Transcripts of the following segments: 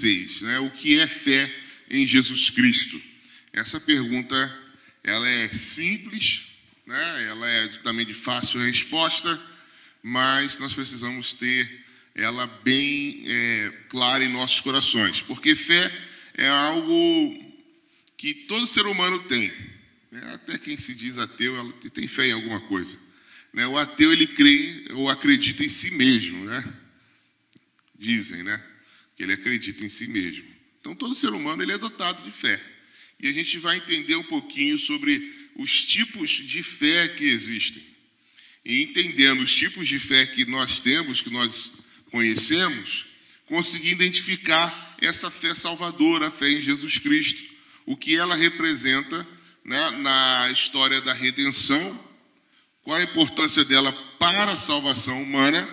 86, né? O que é fé em Jesus Cristo? Essa pergunta, ela é simples, né? Ela é também de fácil resposta, mas nós precisamos ter ela bem é, clara em nossos corações, porque fé é algo que todo ser humano tem. Né? Até quem se diz ateu, ela tem fé em alguma coisa. Né? O ateu ele crê ou acredita em si mesmo, né? Dizem, né? Que ele acredita em si mesmo. Então todo ser humano ele é dotado de fé. E a gente vai entender um pouquinho sobre os tipos de fé que existem. E entendendo os tipos de fé que nós temos, que nós conhecemos, conseguir identificar essa fé salvadora, a fé em Jesus Cristo, o que ela representa né, na história da redenção, qual a importância dela para a salvação humana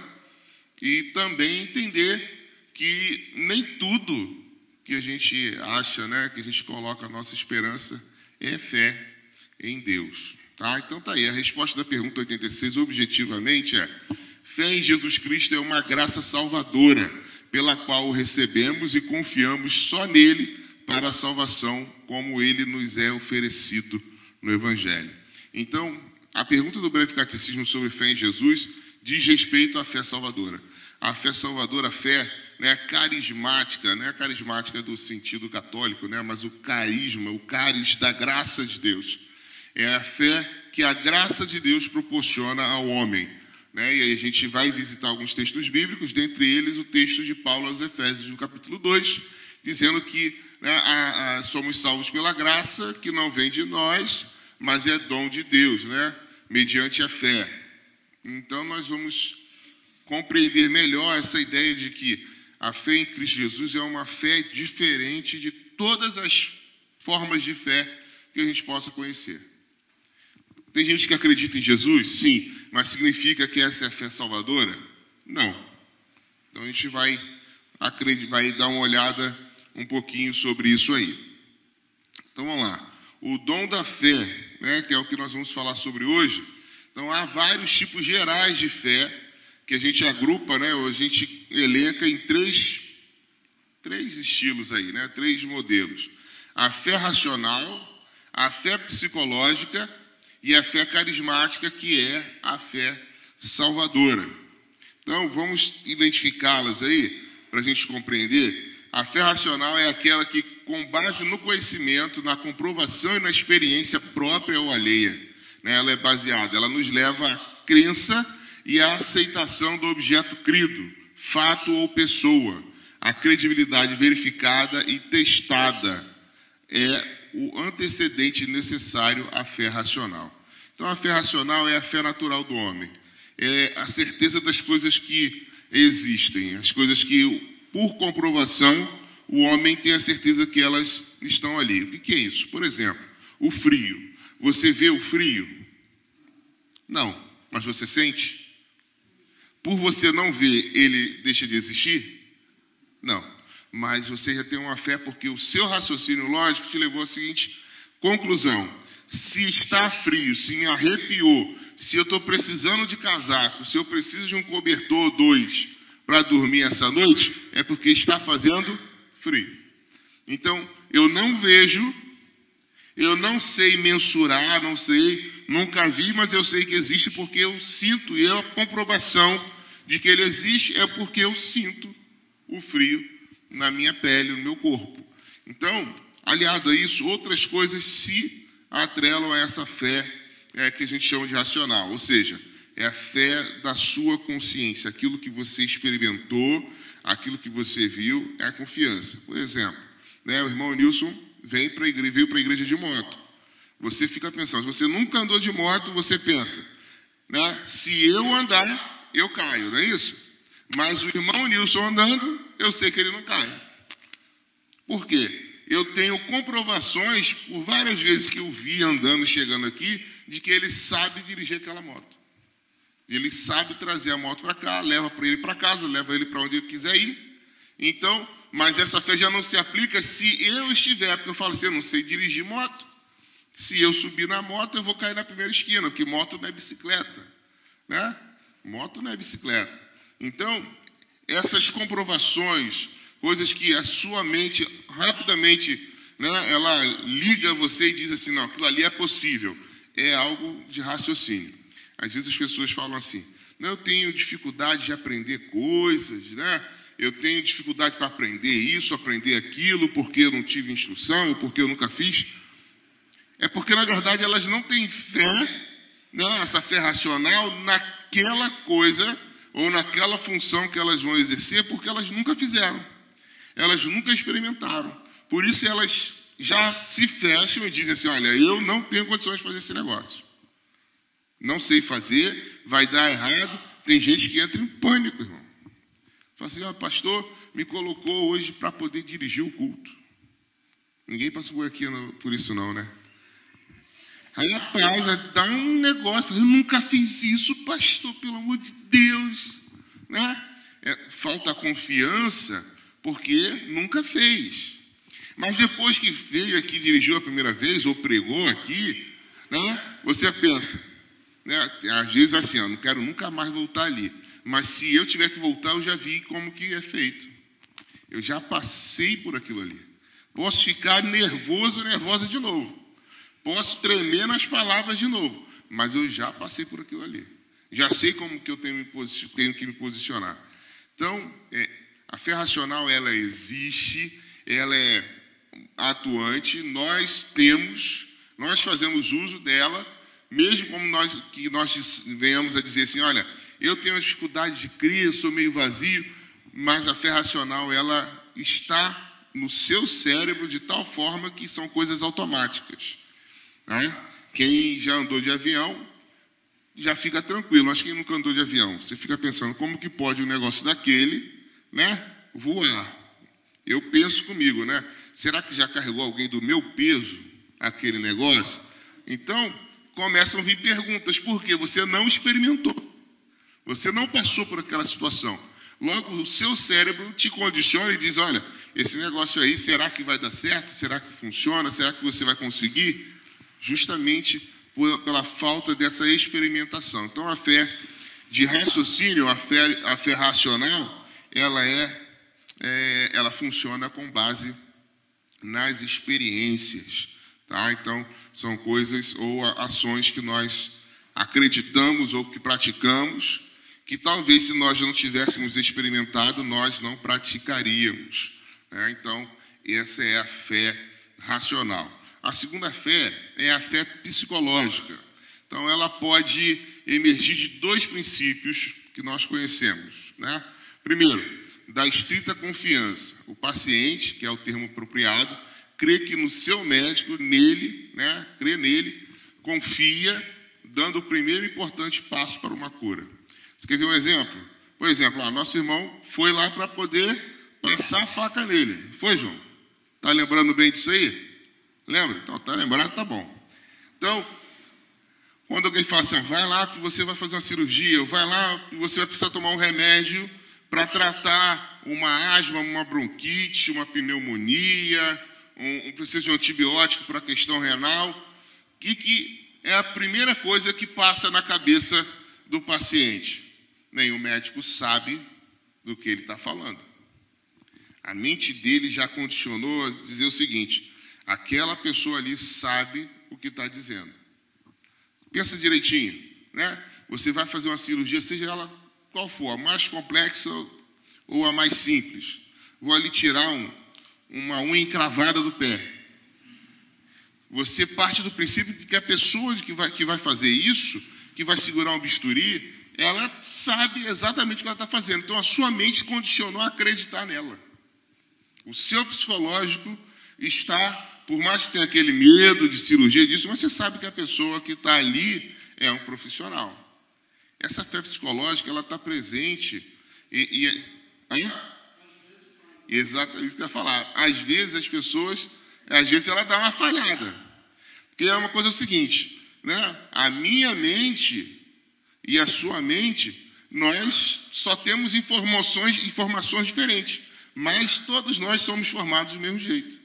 e também entender que nem tudo que a gente acha, né, que a gente coloca a nossa esperança é fé em Deus. Tá? Então tá aí, a resposta da pergunta 86 objetivamente é: fé em Jesus Cristo é uma graça salvadora pela qual o recebemos e confiamos só nele para a salvação, como ele nos é oferecido no Evangelho. Então, a pergunta do breve catecismo sobre fé em Jesus diz respeito à fé salvadora. A fé salvadora, a fé né, carismática, não é carismática do sentido católico, né, mas o carisma, o caris da graça de Deus. É a fé que a graça de Deus proporciona ao homem. Né? E aí a gente vai visitar alguns textos bíblicos, dentre eles o texto de Paulo aos Efésios, no capítulo 2, dizendo que né, a, a, somos salvos pela graça, que não vem de nós, mas é dom de Deus, né? mediante a fé. Então nós vamos compreender melhor essa ideia de que a fé em Cristo Jesus é uma fé diferente de todas as formas de fé que a gente possa conhecer. Tem gente que acredita em Jesus? Sim, mas significa que essa é a fé salvadora? Não. Então a gente vai, vai dar uma olhada um pouquinho sobre isso aí. Então vamos lá. O dom da fé, né, que é o que nós vamos falar sobre hoje. Então há vários tipos gerais de fé que a gente agrupa, né, a gente elenca em três, três estilos aí, né, três modelos. A fé racional, a fé psicológica e a fé carismática, que é a fé salvadora. Então, vamos identificá-las aí, para a gente compreender. A fé racional é aquela que, com base no conhecimento, na comprovação e na experiência própria ou alheia, né, ela é baseada, ela nos leva à crença e a aceitação do objeto crido, fato ou pessoa. A credibilidade verificada e testada é o antecedente necessário à fé racional. Então, a fé racional é a fé natural do homem. É a certeza das coisas que existem, as coisas que, por comprovação, o homem tem a certeza que elas estão ali. O que é isso? Por exemplo, o frio. Você vê o frio? Não, mas você sente? Por você não ver, ele deixa de existir? Não. Mas você já tem uma fé porque o seu raciocínio lógico te levou à seguinte conclusão: se está frio, se me arrepiou, se eu estou precisando de casaco, se eu preciso de um cobertor ou dois para dormir essa noite, é porque está fazendo frio. Então, eu não vejo, eu não sei mensurar, não sei, nunca vi, mas eu sei que existe porque eu sinto e é a comprovação de que ele existe é porque eu sinto o frio na minha pele, no meu corpo. Então, aliado a isso, outras coisas se atrelam a essa fé é, que a gente chama de racional, ou seja, é a fé da sua consciência, aquilo que você experimentou, aquilo que você viu, é a confiança. Por exemplo, né, o irmão Nilson vem veio para a igreja de moto. Você fica pensando, se você nunca andou de moto, você pensa, né, se eu andar, eu caio, não é isso? Mas o irmão Nilson andando, eu sei que ele não cai. Por quê? Eu tenho comprovações, por várias vezes que eu vi andando, chegando aqui, de que ele sabe dirigir aquela moto. Ele sabe trazer a moto para cá, leva para ele para casa, leva ele para onde ele quiser ir. Então, mas essa fé já não se aplica se eu estiver, porque eu falo assim, eu não sei dirigir moto. Se eu subir na moto, eu vou cair na primeira esquina, porque moto não é bicicleta. Né? Moto não é bicicleta. Então, essas comprovações coisas que a sua mente rapidamente, né, ela liga você e diz assim, não, aquilo ali é possível. É algo de raciocínio. Às vezes as pessoas falam assim, não, eu tenho dificuldade de aprender coisas, né? Eu tenho dificuldade para aprender isso, aprender aquilo, porque eu não tive instrução, ou porque eu nunca fiz. É porque, na verdade, elas não têm fé, né, essa fé racional, naquela coisa ou naquela função que elas vão exercer, porque elas nunca fizeram. Elas nunca experimentaram. Por isso elas já se fecham e dizem assim: olha, eu não tenho condições de fazer esse negócio. Não sei fazer, vai dar errado. Tem gente que entra em pânico, irmão. Fala assim: ó, pastor, me colocou hoje para poder dirigir o culto. Ninguém passou por aqui por isso, não, né? Aí a pausa dá um negócio, eu nunca fiz isso, pastor, pelo amor de Deus. Né? É, falta confiança porque nunca fez. Mas depois que veio aqui, dirigiu a primeira vez, ou pregou aqui, né, você pensa, né, às vezes assim, ó, não quero nunca mais voltar ali. Mas se eu tiver que voltar, eu já vi como que é feito. Eu já passei por aquilo ali. Posso ficar nervoso, nervosa de novo. Posso tremer nas palavras de novo, mas eu já passei por aquilo ali. Já sei como que eu tenho, tenho que me posicionar. Então, é, a fé racional, ela existe, ela é atuante, nós temos, nós fazemos uso dela, mesmo como nós, que nós venhamos a dizer assim, olha, eu tenho dificuldade de crer, sou meio vazio, mas a fé racional, ela está no seu cérebro de tal forma que são coisas automáticas. Né? Quem já andou de avião já fica tranquilo, mas quem nunca andou de avião, você fica pensando como que pode um negócio daquele, né, voar. Eu penso comigo, né? Será que já carregou alguém do meu peso aquele negócio? Então, começam a vir perguntas, por quê? Você não experimentou. Você não passou por aquela situação. Logo, o seu cérebro te condiciona e diz: olha, esse negócio aí, será que vai dar certo? Será que funciona? Será que você vai conseguir? Justamente por, pela falta dessa experimentação. Então, a fé de raciocínio, a fé, a fé racional, ela é, é, ela funciona com base nas experiências, tá? Então, são coisas ou ações que nós acreditamos ou que praticamos, que talvez se nós não tivéssemos experimentado, nós não praticaríamos. Né? Então, essa é a fé racional. A segunda fé é a fé psicológica. Então, ela pode emergir de dois princípios que nós conhecemos. Né? Primeiro, da estrita confiança. O paciente, que é o termo apropriado, crê que no seu médico, nele, né, crê nele, confia, dando o primeiro importante passo para uma cura. Você quer ver um exemplo? Por exemplo, ó, nosso irmão foi lá para poder passar a faca nele. Foi, João? Está lembrando bem disso aí? Lembra? Então, tá lembrado? Tá bom. Então, quando alguém fala assim, vai lá que você vai fazer uma cirurgia, vai lá que você vai precisar tomar um remédio para tratar uma asma, uma bronquite, uma pneumonia, um, um precisa de um antibiótico para questão renal, que, que é a primeira coisa que passa na cabeça do paciente? Nenhum médico sabe do que ele está falando. A mente dele já condicionou a dizer o seguinte: Aquela pessoa ali sabe o que está dizendo. Pensa direitinho, né? Você vai fazer uma cirurgia, seja ela qual for, a mais complexa ou a mais simples. Vou ali tirar um, uma unha encravada do pé. Você parte do princípio de que a pessoa que vai, que vai fazer isso, que vai segurar um bisturi, ela sabe exatamente o que ela está fazendo. Então a sua mente condicionou a acreditar nela. O seu psicológico está por mais que tenha aquele medo de cirurgia disso, mas você sabe que a pessoa que está ali é um profissional. Essa fé psicológica, ela está presente e, e hein? Exato, é isso que eu ia falar. Às vezes as pessoas, às vezes ela dá uma falhada. Porque é uma coisa é seguinte, né? A minha mente e a sua mente, nós só temos informações, informações diferentes, mas todos nós somos formados do mesmo jeito.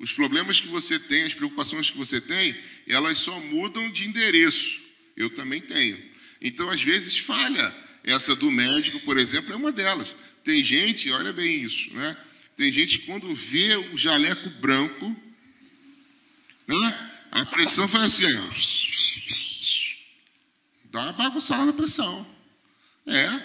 Os problemas que você tem, as preocupações que você tem, elas só mudam de endereço. Eu também tenho. Então, às vezes, falha. Essa do médico, por exemplo, é uma delas. Tem gente, olha bem isso, né? Tem gente que quando vê o jaleco branco, né? A pressão faz assim, ó. Dá uma bagunçada na pressão. É. A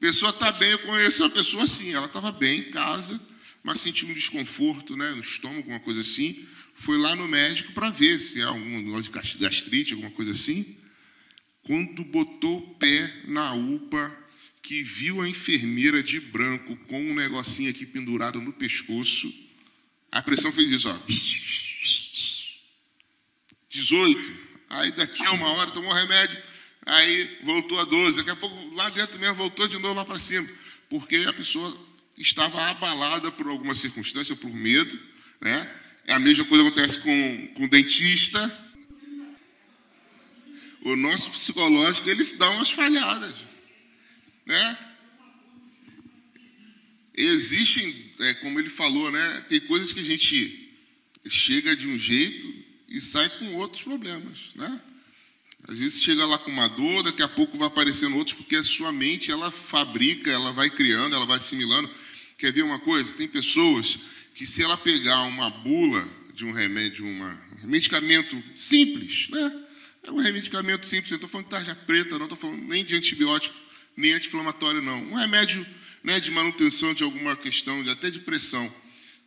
pessoa está bem, eu conheço uma pessoa assim, ela estava bem em casa, mas sentiu um desconforto, né, no estômago, alguma coisa assim. Foi lá no médico para ver se é algum negócio de gastrite, alguma coisa assim. Quando botou o pé na UPA, que viu a enfermeira de branco com um negocinho aqui pendurado no pescoço, a pressão fez isso, ó. 18. Aí daqui a uma hora tomou remédio, aí voltou a 12. Daqui a pouco lá dentro mesmo voltou de novo lá para cima, porque a pessoa estava abalada por alguma circunstância, por medo, né? A mesma coisa acontece com, com o dentista. O nosso psicológico ele dá umas falhadas. Né? Existem, é, como ele falou, né? Tem coisas que a gente chega de um jeito e sai com outros problemas, né? Às vezes chega lá com uma dor, daqui a pouco vai aparecendo outros, porque a sua mente ela fabrica, ela vai criando, ela vai assimilando. Quer ver uma coisa? Tem pessoas que se ela pegar uma bula de um remédio, uma, um medicamento simples, né? É um medicamento simples, não estou falando de tarja preta, não estou falando nem de antibiótico nem anti-inflamatório, não. Um remédio né, de manutenção de alguma questão, de, até de pressão.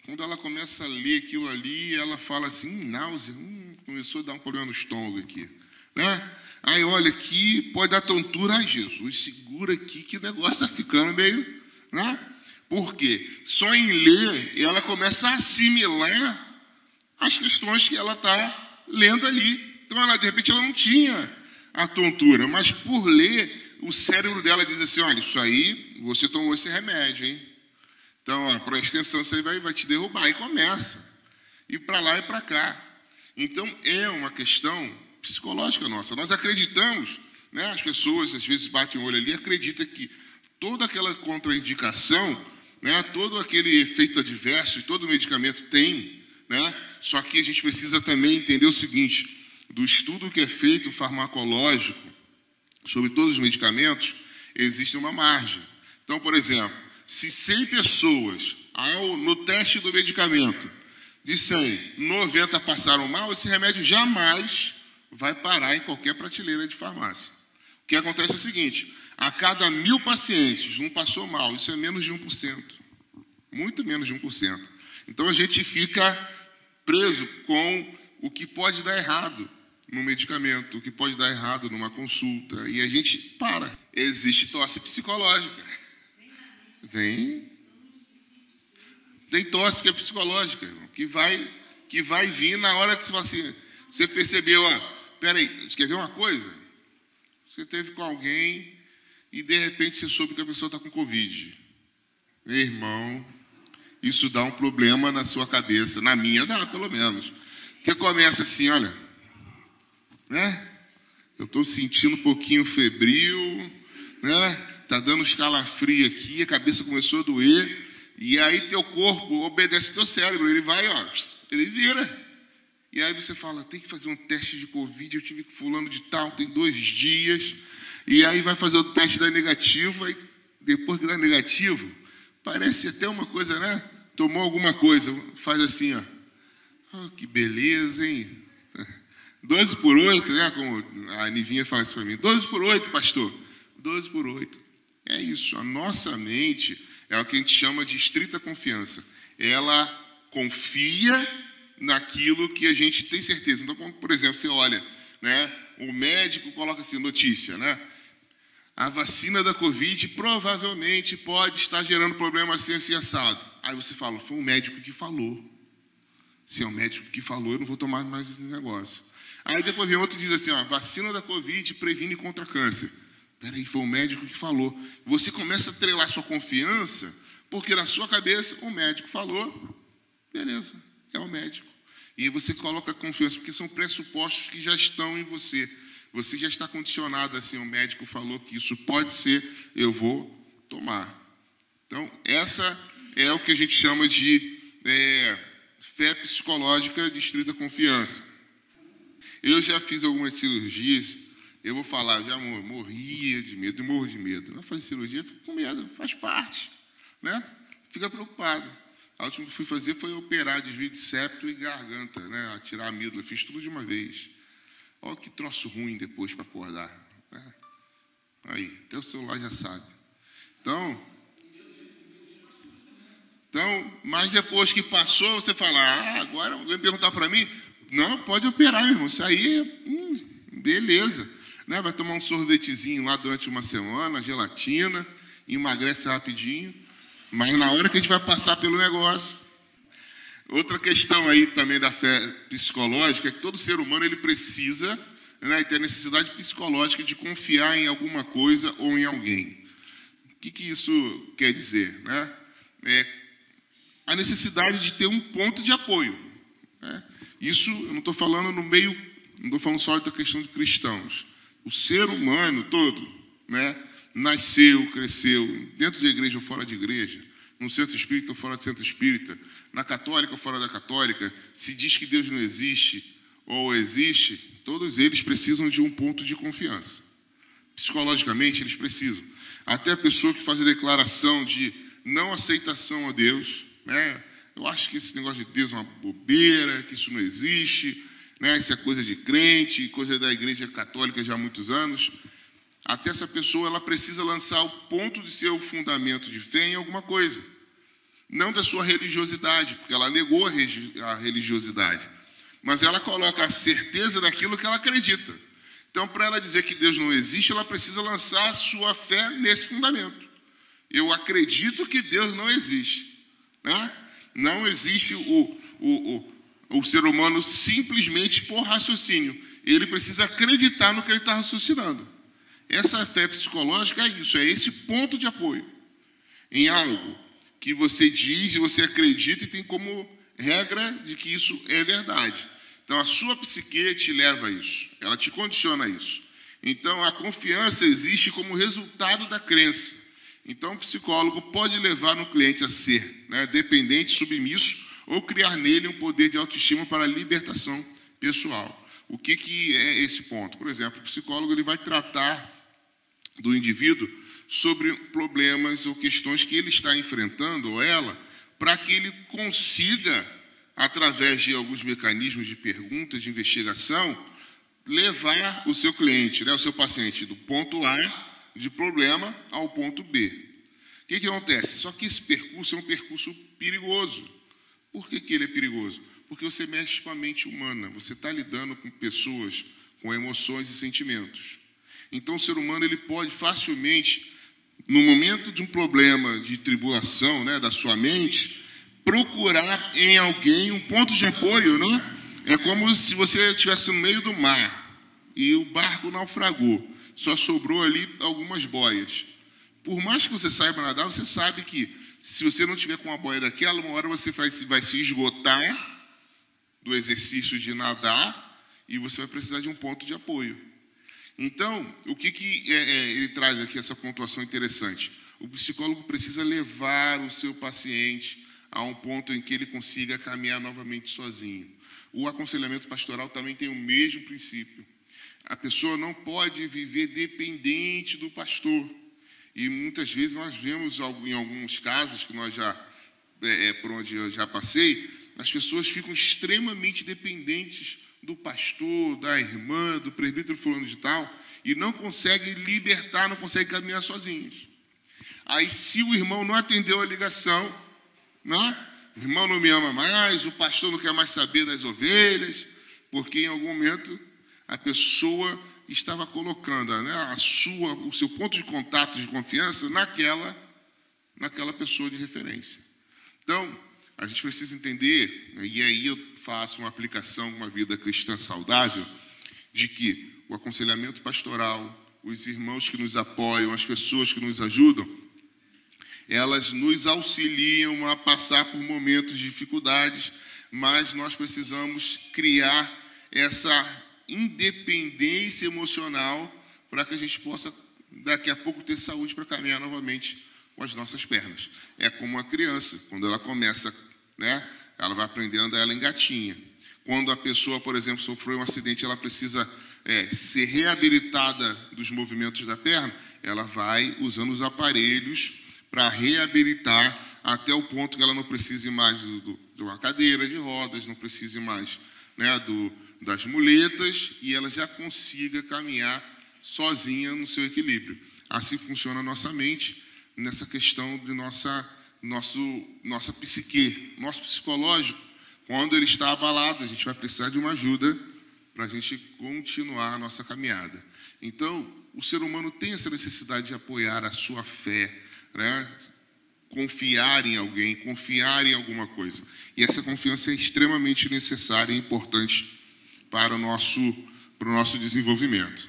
Quando ela começa a ler aquilo ali, ela fala assim, hum, náusea, hum, começou a dar um problema no estômago aqui. Né? Aí olha aqui, pode dar tontura. Ai, Jesus, segura aqui que o negócio está ficando meio. Né? Por quê? Só em ler ela começa a assimilar as questões que ela está lendo ali. Então, ela, de repente, ela não tinha a tontura, mas por ler, o cérebro dela diz assim: olha, isso aí, você tomou esse remédio, hein? Então, ó, para extensão, isso aí vai, vai te derrubar. E começa. E para lá e para cá. Então, é uma questão psicológica nossa. Nós acreditamos, né, as pessoas às vezes batem o olho ali e acreditam que toda aquela contraindicação, né, todo aquele efeito adverso, todo medicamento tem, né, só que a gente precisa também entender o seguinte: do estudo que é feito farmacológico, sobre todos os medicamentos, existe uma margem. Então, por exemplo, se 100 pessoas, ao, no teste do medicamento, de 100, 90 passaram mal, esse remédio jamais vai parar em qualquer prateleira de farmácia. O que acontece é o seguinte: a cada mil pacientes, um passou mal, isso é menos de 1%. Muito menos de 1%. Então a gente fica preso com o que pode dar errado no medicamento, o que pode dar errado numa consulta, e a gente para. Existe tosse psicológica. Vem. Tem tosse que é psicológica, que vai, que vai vir na hora que você assim, você percebeu, ó, peraí, quer ver uma coisa? Você teve com alguém e de repente você soube que a pessoa está com Covid. Meu irmão, isso dá um problema na sua cabeça, na minha dá, pelo menos. Você começa assim, olha, né? Eu estou sentindo um pouquinho febril, né? Tá dando escalafrio aqui, a cabeça começou a doer, e aí teu corpo obedece teu cérebro, ele vai, ó, ele vira. E aí você fala, tem que fazer um teste de Covid, eu tive que fulano de tal, tem dois dias, e aí vai fazer o teste da negativo, aí depois que dá negativo, parece até uma coisa, né? Tomou alguma coisa, faz assim, ó. Oh, que beleza, hein? 12 por 8, né? Como a Nivinha fala isso para mim. 12 por 8, pastor. 12 por 8. É isso. A nossa mente é o que a gente chama de estrita confiança. Ela confia naquilo que a gente tem certeza. Então, por exemplo, você olha, né? O médico coloca assim, notícia, né? A vacina da Covid provavelmente pode estar gerando problema assim, assim, assado. Aí você fala, foi um médico que falou. Se é um médico que falou, eu não vou tomar mais esse negócio. Aí depois vem outro e diz assim: ó, vacina da Covid previne contra câncer. Peraí, foi o médico que falou. Você começa a trelar sua confiança, porque na sua cabeça o médico falou, beleza, é o médico. E você coloca confiança, porque são pressupostos que já estão em você. Você já está condicionado assim, o médico falou que isso pode ser, eu vou tomar. Então, essa é o que a gente chama de é, fé psicológica de estrita confiança. Eu já fiz algumas cirurgias Eu vou falar, já morria de medo, morro de medo. Vai fazer cirurgia, fico com medo, faz parte. Né? Fica preocupado. A última que fui fazer foi operar desvio de septo e garganta, né? tirar a amígdala. Fiz tudo de uma vez. Olha que troço ruim depois para acordar. Né? Aí, até o celular já sabe. Então, então, mas depois que passou, você fala, ah, agora vem perguntar para mim. Não, pode operar, meu irmão. Isso aí, hum, beleza. Né? Vai tomar um sorvetezinho lá durante uma semana, gelatina, emagrece rapidinho. Mas na hora que a gente vai passar pelo negócio. Outra questão aí também da fé psicológica é que todo ser humano ele precisa né, ter necessidade psicológica de confiar em alguma coisa ou em alguém. O que, que isso quer dizer? Né? É a necessidade de ter um ponto de apoio. Né? Isso eu não estou falando no meio, não estou falando só da questão de cristãos. O ser humano todo, né, nasceu, cresceu, dentro de igreja ou fora de igreja, no centro espírita ou fora do centro espírita, na católica ou fora da católica, se diz que Deus não existe ou existe, todos eles precisam de um ponto de confiança. Psicologicamente, eles precisam. Até a pessoa que faz a declaração de não aceitação a Deus, né? Eu acho que esse negócio de Deus é uma bobeira, que isso não existe, né? Isso é coisa de crente, coisa da igreja católica já há muitos anos. Até essa pessoa ela precisa lançar o ponto de seu fundamento de fé em alguma coisa. Não da sua religiosidade, porque ela negou a religiosidade. Mas ela coloca a certeza daquilo que ela acredita. Então, para ela dizer que Deus não existe, ela precisa lançar sua fé nesse fundamento. Eu acredito que Deus não existe. Né? Não existe o, o, o, o ser humano simplesmente por raciocínio. Ele precisa acreditar no que ele está raciocinando. Essa fé psicológica é isso, é esse ponto de apoio em algo que você diz e você acredita e tem como regra de que isso é verdade. Então a sua psique te leva a isso, ela te condiciona a isso. Então a confiança existe como resultado da crença. Então o psicólogo pode levar no cliente a ser né, dependente, submisso ou criar nele um poder de autoestima para libertação pessoal. O que, que é esse ponto? Por exemplo, o psicólogo ele vai tratar do indivíduo sobre problemas ou questões que ele está enfrentando ou ela, para que ele consiga, através de alguns mecanismos de pergunta, de investigação, levar o seu cliente, né, o seu paciente, do ponto A de problema ao ponto B. O que, que acontece? Só que esse percurso é um percurso perigoso. Por que, que ele é perigoso? Porque você mexe com a mente humana, você está lidando com pessoas com emoções e sentimentos. Então, o ser humano ele pode facilmente, no momento de um problema de tribulação né, da sua mente, procurar em alguém um ponto de apoio, né? É como se você estivesse no meio do mar e o barco naufragou. Só sobrou ali algumas boias. Por mais que você saiba nadar, você sabe que se você não tiver com uma boia daquela, uma hora você vai, vai se esgotar do exercício de nadar e você vai precisar de um ponto de apoio. Então, o que, que é, é, ele traz aqui, essa pontuação interessante? O psicólogo precisa levar o seu paciente a um ponto em que ele consiga caminhar novamente sozinho. O aconselhamento pastoral também tem o mesmo princípio. A pessoa não pode viver dependente do pastor. E muitas vezes nós vemos em alguns casos que nós já, é, é, por onde eu já passei, as pessoas ficam extremamente dependentes do pastor, da irmã, do presbítero fulano de tal, e não consegue libertar, não consegue caminhar sozinhos. Aí, se o irmão não atendeu a ligação, né? o irmão não me ama mais, o pastor não quer mais saber das ovelhas, porque em algum momento a pessoa estava colocando né, a sua, o seu ponto de contato de confiança naquela, naquela pessoa de referência. Então, a gente precisa entender, e aí eu faço uma aplicação, uma vida cristã saudável, de que o aconselhamento pastoral, os irmãos que nos apoiam, as pessoas que nos ajudam, elas nos auxiliam a passar por momentos de dificuldades, mas nós precisamos criar essa independência emocional para que a gente possa, daqui a pouco, ter saúde para caminhar novamente com as nossas pernas. É como uma criança, quando ela começa né? Ela vai aprendendo, ela engatinha. Quando a pessoa, por exemplo, sofreu um acidente, ela precisa é, ser reabilitada dos movimentos da perna, ela vai usando os aparelhos para reabilitar até o ponto que ela não precise mais do, do, de uma cadeira de rodas, não precise mais né, do, das muletas e ela já consiga caminhar sozinha no seu equilíbrio. Assim funciona a nossa mente nessa questão de nossa, nosso, nossa psique, nosso psicológico. Quando ele está abalado, a gente vai precisar de uma ajuda para a gente continuar a nossa caminhada. Então, o ser humano tem essa necessidade de apoiar a sua fé, né? confiar em alguém, confiar em alguma coisa. E essa confiança é extremamente necessária e importante para o nosso, para o nosso desenvolvimento.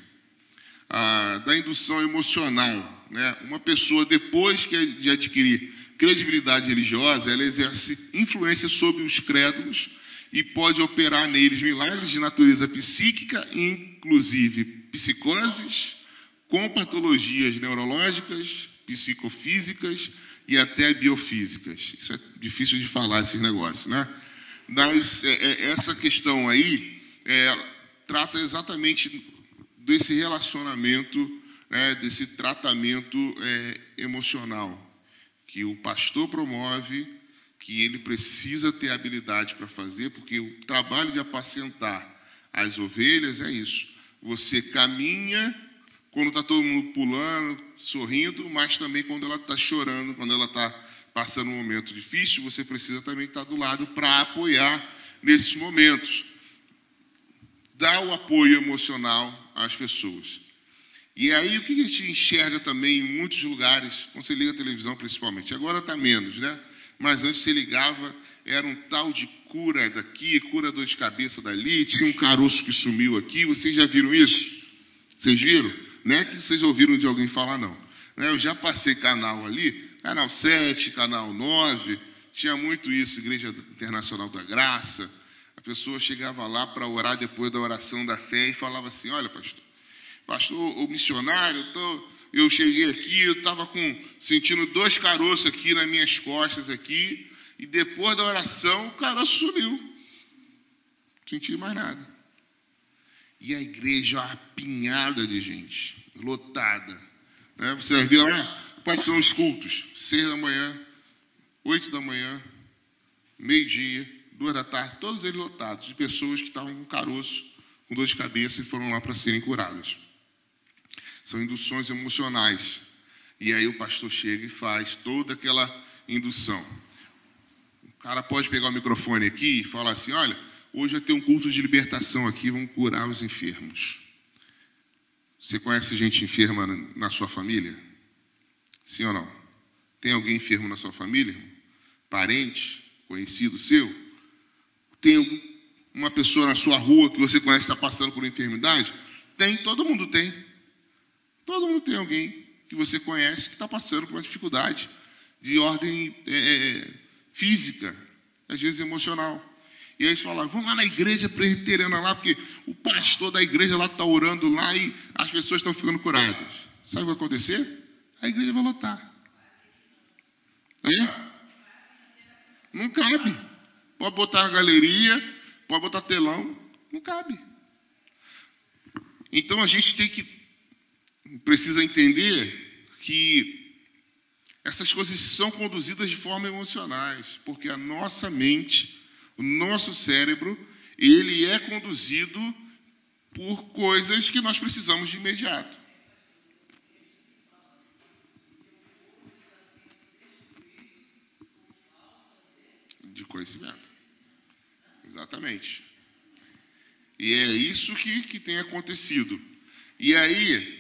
Ah, da indução emocional. Né? Uma pessoa, depois que de adquirir credibilidade religiosa, ela exerce influência sobre os crédulos e pode operar neles milagres de natureza psíquica, inclusive psicoses, com patologias neurológicas, psicofísicas e até biofísicas. Isso é difícil de falar, esses negócios, né? Mas é, é, essa questão aí é, trata exatamente desse relacionamento, né, desse tratamento é, emocional que o pastor promove, que ele precisa ter habilidade para fazer, porque o trabalho de apacentar as ovelhas é isso. Você caminha quando está todo mundo pulando, sorrindo, mas também quando ela está chorando, quando ela está passando um momento difícil, você precisa também estar tá do lado para apoiar nesses momentos. Dar o apoio emocional às pessoas. E aí o que a gente enxerga também em muitos lugares, quando você liga a televisão principalmente, agora está menos, né? Mas antes você ligava, era um tal de cura daqui, cura dor de cabeça dali, tinha um caroço que sumiu aqui, vocês já viram isso? Vocês viram? Não é que vocês ouviram de alguém falar, não. Né, eu já passei canal ali, canal 7, canal 9, tinha muito isso, Igreja Internacional da Graça. A pessoa chegava lá para orar depois da oração da fé e falava assim: Olha, pastor, pastor, o missionário, tô, eu cheguei aqui, eu estava sentindo dois caroços aqui nas minhas costas aqui, e depois da oração o caroço sumiu. Não senti mais nada. E a igreja apinhada de gente, lotada. Né? Você vai ver lá, são os cultos? Seis da manhã, oito da manhã, meio-dia, duas da tarde, todos eles lotados, de pessoas que estavam com caroço, com dor de cabeça e foram lá para serem curadas. São induções emocionais. E aí o pastor chega e faz toda aquela indução. O cara pode pegar o microfone aqui e falar assim: olha Hoje vai ter um culto de libertação aqui, vamos curar os enfermos. Você conhece gente enferma na sua família? Sim ou não? Tem alguém enfermo na sua família? Parente? Conhecido seu? Tem uma pessoa na sua rua que você conhece está passando por enfermidade? Tem, todo mundo tem. Todo mundo tem alguém que você conhece que está passando por uma dificuldade de ordem é, é física, às vezes emocional. E aí eles falavam, vamos lá na igreja presbiteriana lá, porque o pastor da igreja lá está orando lá e as pessoas estão ficando curadas. Sabe o que vai acontecer? A igreja vai lotar. É? Não cabe. Pode botar na galeria, pode botar telão, não cabe. Então a gente tem que precisa entender que essas coisas são conduzidas de forma emocionais, porque a nossa mente o nosso cérebro, ele é conduzido por coisas que nós precisamos de imediato. De conhecimento. Exatamente. E é isso que, que tem acontecido. E aí,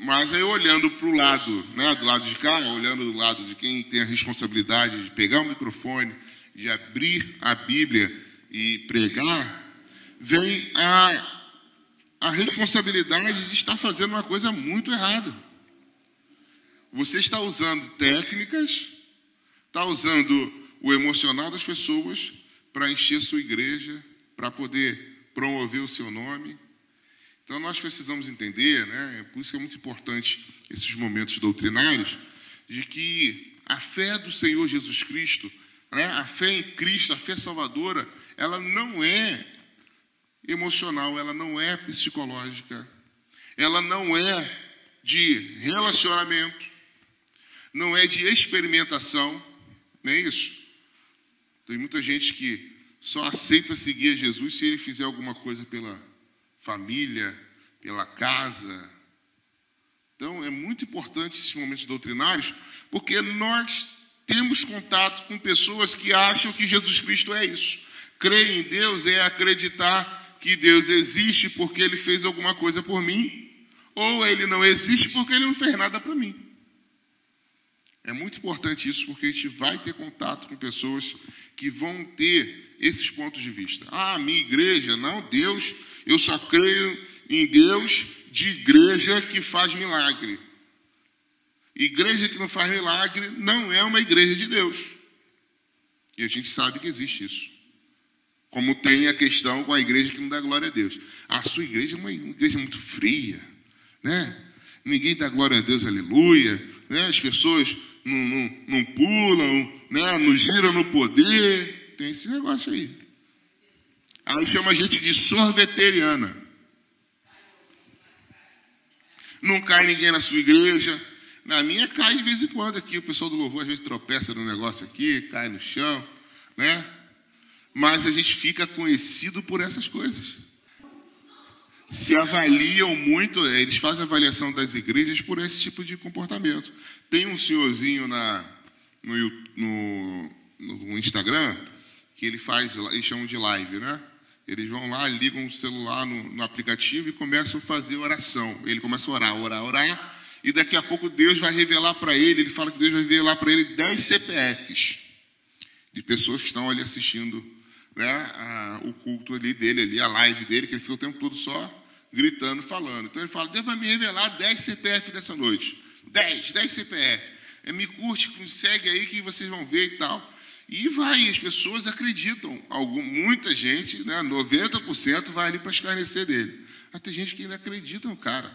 mas aí olhando para o lado, né, do lado de cá, olhando do lado de quem tem a responsabilidade de pegar o microfone, de abrir a Bíblia e pregar, vem a, a responsabilidade de estar fazendo uma coisa muito errada. Você está usando técnicas, está usando o emocional das pessoas para encher sua igreja, para poder promover o seu nome. Então nós precisamos entender, né, é por isso que é muito importante esses momentos doutrinários, de que a fé do Senhor Jesus Cristo né? A fé em Cristo, a fé salvadora, ela não é emocional, ela não é psicológica, ela não é de relacionamento, não é de experimentação, não é isso? Tem muita gente que só aceita seguir a Jesus se ele fizer alguma coisa pela família, pela casa. Então, é muito importante esses momentos doutrinários, porque nós temos contato com pessoas que acham que Jesus Cristo é isso. Crer em Deus é acreditar que Deus existe porque ele fez alguma coisa por mim, ou ele não existe porque ele não fez nada para mim. É muito importante isso porque a gente vai ter contato com pessoas que vão ter esses pontos de vista. Ah, minha igreja, não, Deus, eu só creio em Deus de igreja que faz milagre. Igreja que não faz milagre não é uma igreja de Deus. E a gente sabe que existe isso. Como tem a questão com a igreja que não dá glória a Deus. A sua igreja é uma igreja muito fria, né? Ninguém dá glória a Deus, aleluia. Né? As pessoas não, não, não pulam, né? não giram no poder. Tem esse negócio aí. Aí chama a gente de sorveteriana. Não cai ninguém na sua igreja. Na minha cai de vez em quando aqui. O pessoal do louvor às vezes tropeça no negócio aqui, cai no chão, né? Mas a gente fica conhecido por essas coisas. Se avaliam muito, eles fazem avaliação das igrejas por esse tipo de comportamento. Tem um senhorzinho na, no, no, no Instagram que ele faz, eles chamam de live, né? Eles vão lá, ligam o celular no, no, aplicativo e começam a fazer oração. Ele começa a orar, orar, orar, e daqui a pouco Deus vai revelar para ele, ele fala que Deus vai revelar para ele 10 CPFs de pessoas que estão ali assistindo né, a, o culto ali dele, ali, a live dele, que ele fica o tempo todo só gritando, falando. Então ele fala, Deus vai me revelar 10 CPF nessa noite. 10, 10 CPF. É, me curte, segue aí que vocês vão ver e tal. E vai, as pessoas acreditam. Algum, muita gente, né, 90% vai ali para escarnecer dele. Mas tem gente que ainda acredita no cara.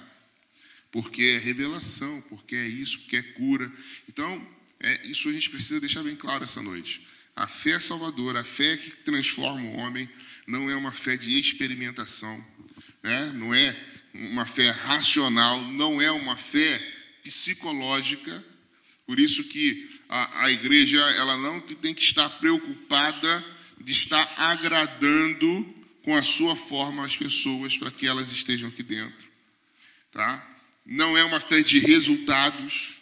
Porque é revelação, porque é isso, porque é cura. Então, é, isso a gente precisa deixar bem claro essa noite. A fé salvadora, a fé que transforma o homem, não é uma fé de experimentação, né? não é uma fé racional, não é uma fé psicológica. Por isso que a, a igreja ela não tem que estar preocupada de estar agradando com a sua forma as pessoas para que elas estejam aqui dentro, tá? Não é uma fé de resultados.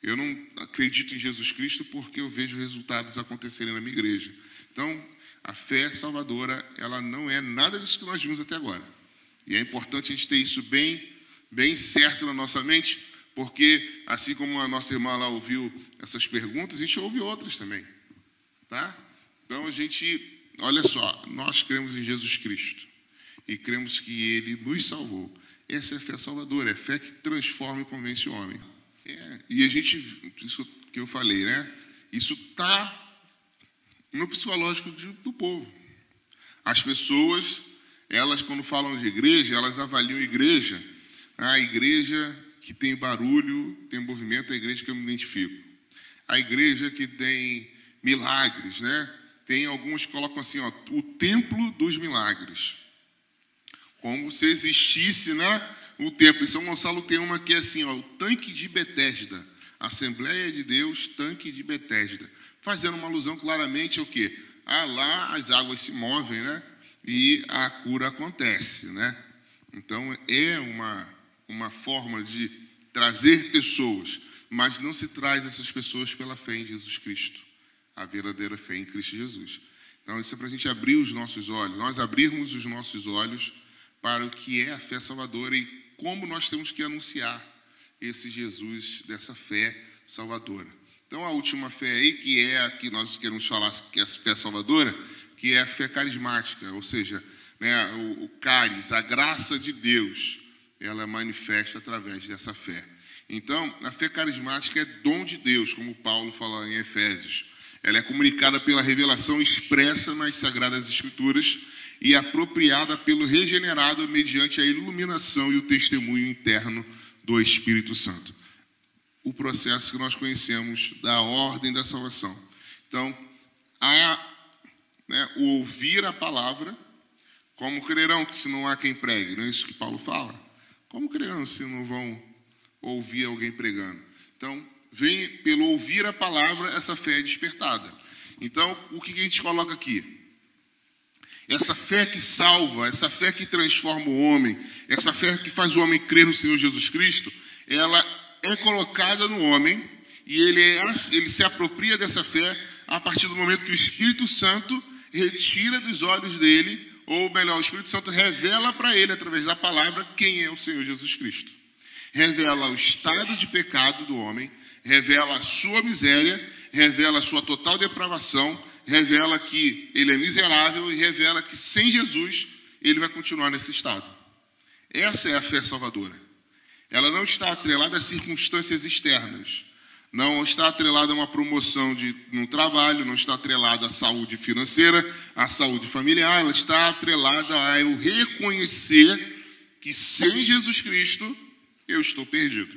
Eu não acredito em Jesus Cristo porque eu vejo resultados acontecerem na minha igreja. Então, a fé salvadora, ela não é nada disso que nós vimos até agora. E é importante a gente ter isso bem, bem certo na nossa mente, porque assim como a nossa irmã lá ouviu essas perguntas, a gente ouve outras também. Tá? Então a gente, olha só, nós cremos em Jesus Cristo e cremos que Ele nos salvou. Essa é a fé salvadora, é a fé que transforma e convence o homem. É, e a gente, isso que eu falei, né? Isso está no psicológico de, do povo. As pessoas, elas quando falam de igreja, elas avaliam a igreja. A igreja que tem barulho, tem movimento, é a igreja que eu me identifico. A igreja que tem milagres, né? Tem alguns que colocam assim, ó, o templo dos milagres. Como se existisse, né? O templo. Em São Gonçalo tem uma que é assim, ó, o tanque de Betesda. Assembleia de Deus, tanque de Betesda. Fazendo uma alusão claramente ao quê? Ah, lá as águas se movem, né? E a cura acontece, né? Então é uma uma forma de trazer pessoas, mas não se traz essas pessoas pela fé em Jesus Cristo, a verdadeira fé em Cristo Jesus. Então, isso é para a gente abrir os nossos olhos, nós abrirmos os nossos olhos para o que é a fé salvadora e como nós temos que anunciar esse Jesus dessa fé salvadora. Então, a última fé aí, que é a que nós queremos falar, que é a fé salvadora, que é a fé carismática, ou seja, né, o, o a graça de Deus ela manifesta através dessa fé. Então, a fé carismática é dom de Deus, como Paulo fala em Efésios. Ela é comunicada pela revelação expressa nas Sagradas Escrituras e apropriada pelo regenerado mediante a iluminação e o testemunho interno do Espírito Santo. O processo que nós conhecemos da ordem da salvação. Então, a, né, o ouvir a palavra Como crerão se não há quem pregue? Não é isso que Paulo fala? Como se não vão ouvir alguém pregando? Então, vem pelo ouvir a palavra, essa fé é despertada. Então, o que a gente coloca aqui? Essa fé que salva, essa fé que transforma o homem, essa fé que faz o homem crer no Senhor Jesus Cristo, ela é colocada no homem e ele, é, ele se apropria dessa fé a partir do momento que o Espírito Santo retira dos olhos dele, ou melhor, o Espírito Santo revela para ele, através da palavra, quem é o Senhor Jesus Cristo. Revela o estado de pecado do homem, revela a sua miséria, revela a sua total depravação, revela que ele é miserável e revela que sem Jesus ele vai continuar nesse estado. Essa é a fé salvadora. Ela não está atrelada a circunstâncias externas não está atrelada a uma promoção de, no trabalho, não está atrelada à saúde financeira, à saúde familiar, ela está atrelada a eu reconhecer que sem Jesus Cristo eu estou perdido.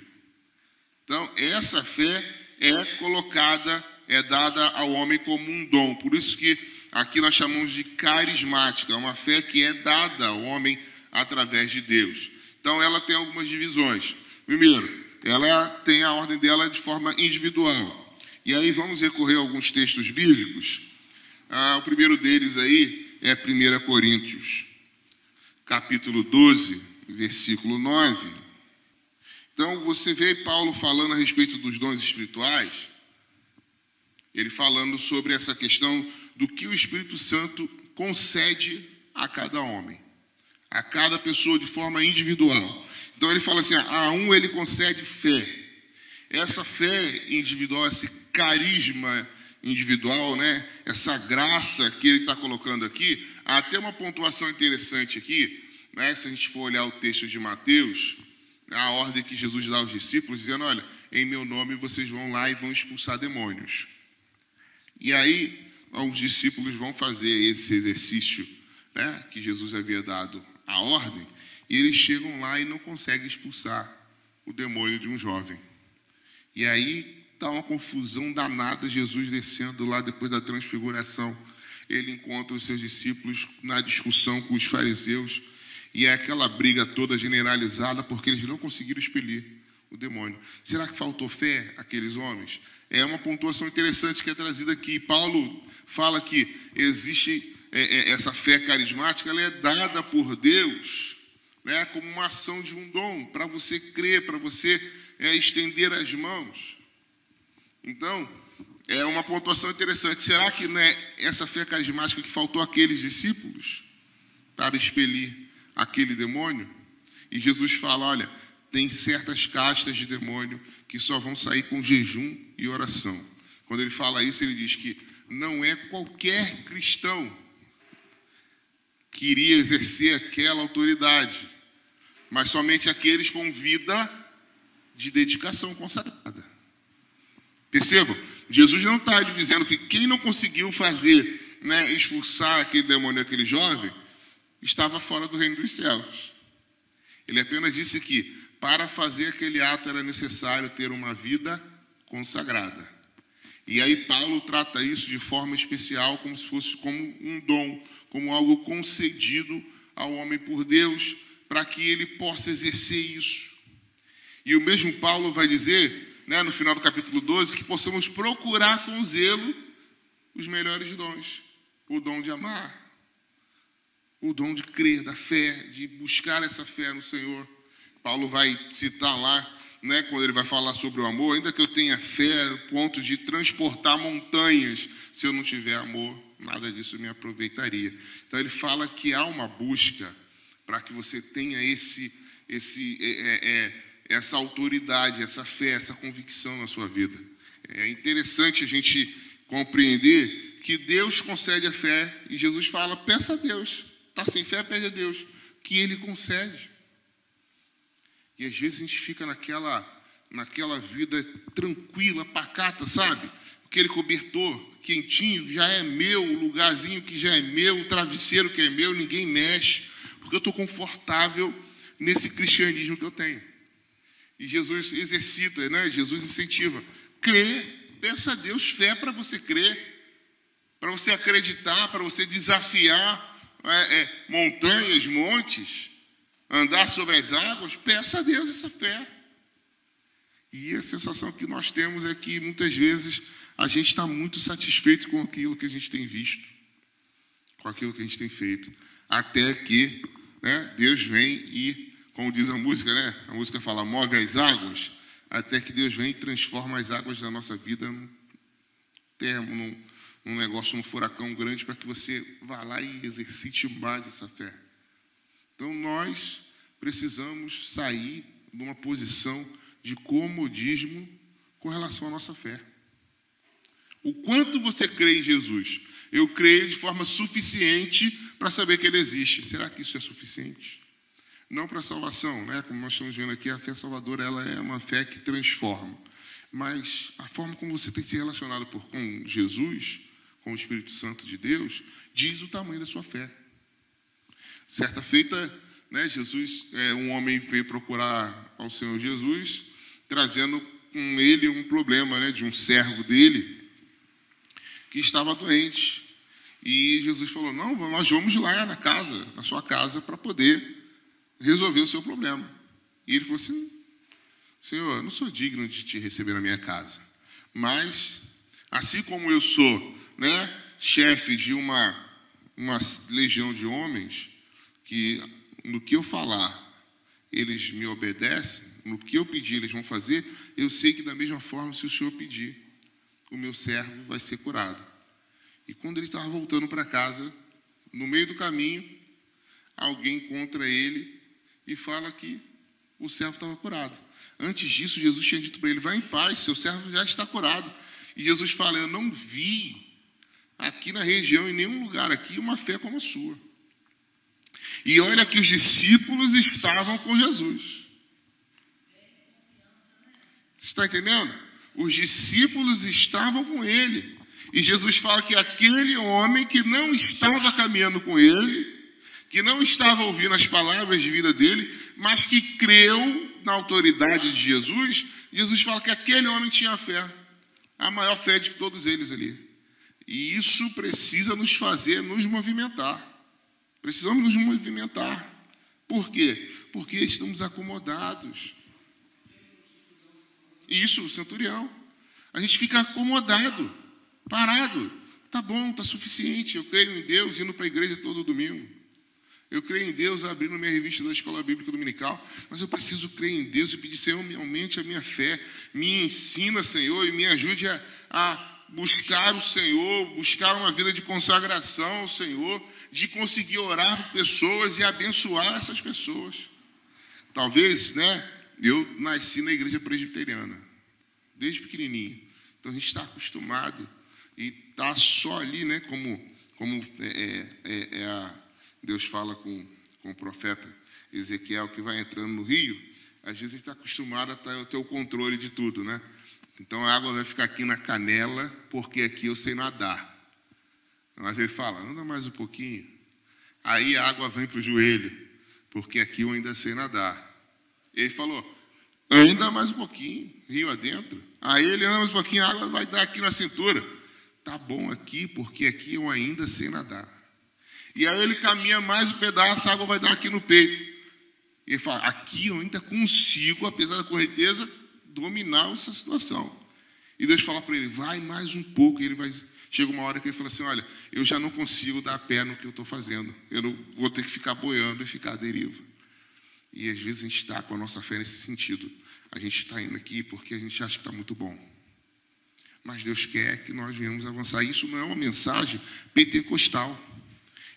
Então, essa fé é colocada, é dada ao homem como um dom. Por isso que aqui nós chamamos de carismática, é uma fé que é dada ao homem através de Deus. Então, ela tem algumas divisões. Primeiro, ela tem a ordem dela de forma individual. E aí vamos recorrer a alguns textos bíblicos. Ah, o primeiro deles aí é 1 Coríntios, capítulo 12, versículo 9. Então você vê Paulo falando a respeito dos dons espirituais, ele falando sobre essa questão do que o Espírito Santo concede a cada homem, a cada pessoa de forma individual. Então ele fala assim: a um ele concede fé. Essa fé individual, esse carisma individual, né? Essa graça que ele está colocando aqui, há até uma pontuação interessante aqui, né? Se a gente for olhar o texto de Mateus, a ordem que Jesus dá aos discípulos, dizendo: olha, em meu nome vocês vão lá e vão expulsar demônios. E aí, os discípulos vão fazer esse exercício, né? Que Jesus havia dado a ordem. E eles chegam lá e não conseguem expulsar o demônio de um jovem. E aí está uma confusão danada, Jesus descendo lá depois da transfiguração. Ele encontra os seus discípulos na discussão com os fariseus. E é aquela briga toda generalizada porque eles não conseguiram expelir o demônio. Será que faltou fé àqueles homens? É uma pontuação interessante que é trazida aqui. Paulo fala que existe é, é, essa fé carismática, ela é dada por Deus né, como uma ação de um dom, para você crer, para você é, estender as mãos. Então, é uma pontuação interessante. Será que não é essa fé carismática que faltou àqueles discípulos para expelir aquele demônio? E Jesus fala: olha, tem certas castas de demônio que só vão sair com jejum e oração. Quando ele fala isso, ele diz que não é qualquer cristão que iria exercer aquela autoridade mas somente aqueles com vida de dedicação consagrada. Percebam? Jesus não está dizendo que quem não conseguiu fazer, né, expulsar aquele demônio, aquele jovem, estava fora do reino dos céus. Ele apenas disse que para fazer aquele ato era necessário ter uma vida consagrada. E aí Paulo trata isso de forma especial, como se fosse como um dom, como algo concedido ao homem por Deus, para que ele possa exercer isso. E o mesmo Paulo vai dizer, né, no final do capítulo 12, que possamos procurar com zelo os melhores dons: o dom de amar, o dom de crer, da fé, de buscar essa fé no Senhor. Paulo vai citar lá, né, quando ele vai falar sobre o amor, ainda que eu tenha fé, ponto de transportar montanhas, se eu não tiver amor, nada disso me aproveitaria. Então ele fala que há uma busca para que você tenha esse, esse, é, é, é, essa autoridade, essa fé, essa convicção na sua vida. É interessante a gente compreender que Deus concede a fé e Jesus fala: peça a Deus. Está sem fé, pede a Deus, que Ele concede. E às vezes a gente fica naquela, naquela vida tranquila, pacata, sabe? Aquele cobertor quentinho já é meu, o lugarzinho que já é meu, o travesseiro que é meu, ninguém mexe porque eu estou confortável nesse cristianismo que eu tenho. E Jesus exercita, né? Jesus incentiva. Crê, peça a Deus fé para você crer, para você acreditar, para você desafiar é, é, montanhas, montes, andar sobre as águas, peça a Deus essa fé. E a sensação que nós temos é que muitas vezes a gente está muito satisfeito com aquilo que a gente tem visto, com aquilo que a gente tem feito, até que né, Deus vem e, como diz a música, né, a música fala, move as águas, até que Deus vem e transforma as águas da nossa vida num termo, num, num negócio, num furacão grande, para que você vá lá e exercite mais essa fé. Então nós precisamos sair de uma posição de comodismo com relação à nossa fé. O quanto você crê em Jesus? Eu creio de forma suficiente para saber que ele existe. Será que isso é suficiente? Não para salvação, né? Como nós estamos vendo aqui, a fé salvadora ela é uma fé que transforma. Mas a forma como você tem se relacionado por, com Jesus, com o Espírito Santo de Deus, diz o tamanho da sua fé. Certa feita, né, Jesus, é, um homem veio procurar ao Senhor Jesus, trazendo com ele um problema né, de um servo dele que estava doente. E Jesus falou: Não, nós vamos lá na casa, na sua casa, para poder resolver o seu problema. E ele falou assim: Senhor, eu não sou digno de te receber na minha casa, mas assim como eu sou, né, chefe de uma uma legião de homens que no que eu falar, eles me obedecem, no que eu pedir, eles vão fazer, eu sei que da mesma forma, se o Senhor pedir, o meu servo vai ser curado. E quando ele estava voltando para casa, no meio do caminho, alguém encontra ele e fala que o servo estava curado. Antes disso, Jesus tinha dito para ele: Vai em paz, seu servo já está curado. E Jesus fala: Eu não vi aqui na região, em nenhum lugar aqui, uma fé como a sua. E olha que os discípulos estavam com Jesus. Você está entendendo? Os discípulos estavam com ele. E Jesus fala que aquele homem que não estava caminhando com ele, que não estava ouvindo as palavras de vida dele, mas que creu na autoridade de Jesus, Jesus fala que aquele homem tinha fé, a maior fé de todos eles ali. E isso precisa nos fazer nos movimentar. Precisamos nos movimentar. Por quê? Porque estamos acomodados. Isso, centurião. A gente fica acomodado, parado. Tá bom, tá suficiente. Eu creio em Deus indo para a igreja todo domingo. Eu creio em Deus abrindo minha revista da Escola Bíblica Dominical, mas eu preciso crer em Deus e pedir, Senhor, me aumente a minha fé, me ensina, Senhor, e me ajude a, a buscar o Senhor, buscar uma vida de consagração ao Senhor, de conseguir orar por pessoas e abençoar essas pessoas. Talvez, né? Eu nasci na igreja presbiteriana, desde pequenininho. Então a gente está acostumado e está só ali, né? Como, como é, é, é, é a, Deus fala com, com o profeta Ezequiel que vai entrando no rio. Às vezes a gente está acostumado a ter o controle de tudo, né? Então a água vai ficar aqui na canela, porque aqui eu sei nadar. Mas ele fala, anda mais um pouquinho. Aí a água vem para o joelho, porque aqui eu ainda sei nadar. Ele falou, anda mais um pouquinho, rio adentro. Aí ele anda mais um pouquinho, a água vai dar aqui na cintura. Tá bom aqui, porque aqui eu ainda sei nadar. E aí ele caminha mais um pedaço, a água vai dar aqui no peito. Ele fala, aqui eu ainda consigo, apesar da correnteza, dominar essa situação. E Deus fala para ele, vai mais um pouco, e ele vai. Chega uma hora que ele fala assim: olha, eu já não consigo dar pé no que eu estou fazendo, eu vou ter que ficar boiando e ficar à deriva. E às vezes a gente está com a nossa fé nesse sentido. A gente está indo aqui porque a gente acha que está muito bom. Mas Deus quer que nós venhamos avançar. Isso não é uma mensagem pentecostal.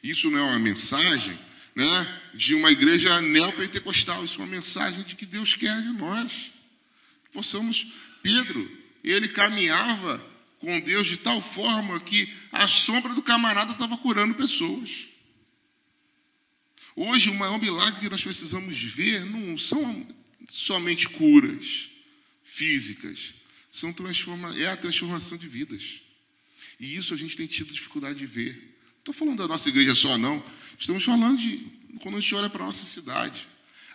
Isso não é uma mensagem né, de uma igreja neopentecostal. Isso é uma mensagem de que Deus quer de nós possamos. Pedro, ele caminhava com Deus de tal forma que a sombra do camarada estava curando pessoas. Hoje, o maior milagre que nós precisamos ver não são somente curas físicas, são transforma é a transformação de vidas. E isso a gente tem tido dificuldade de ver. Não estou falando da nossa igreja só, não. Estamos falando de quando a gente olha para a nossa cidade.